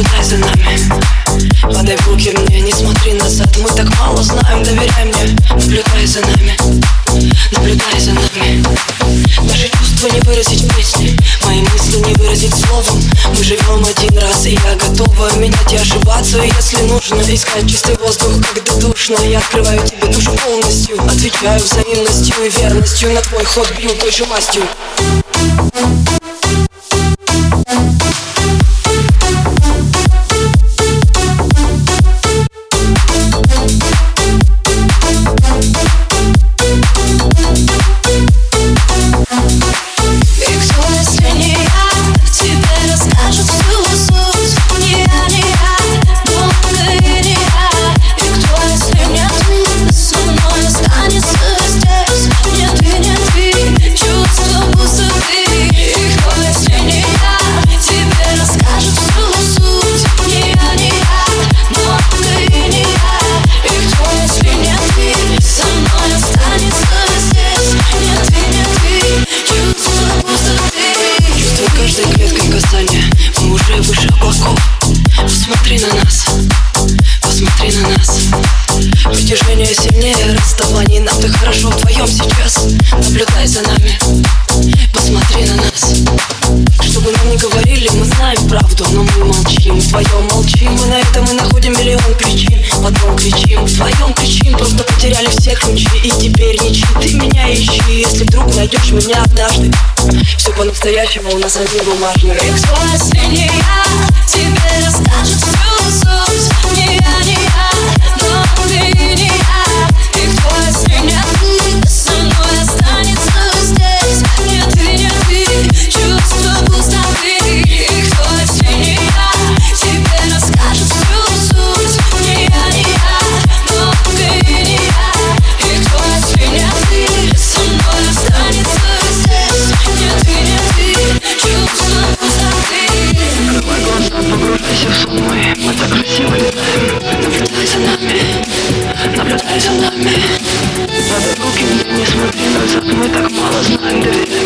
Наблюдай за нами. Подай в руки мне, не смотри назад. Мы так мало знаем, доверяй мне. Наблюдай за нами. Наблюдай за нами. Наши чувства не выразить в Мои мысли не выразить словом. Мы живем один раз, и я готова. Менять и ошибаться Если нужно. Искать чистый воздух, когда душно. Я открываю тебе душу полностью. Отвечаю взаимностью и верностью. На твой ход бью той же мастью молчим, вдвоем молчим Мы на это мы находим миллион причин. Потом кричим, вдвоем кричим Просто потеряли все ключи и теперь ничьи Ты меня ищи, если вдруг найдешь меня однажды. Все по-настоящему у нас кто, если не я, Мы, мы так красиво летаем Наблюдай за нами Наблюдай за нами. Надо руки мне не смотри назад Мы так мало знаем, доверяй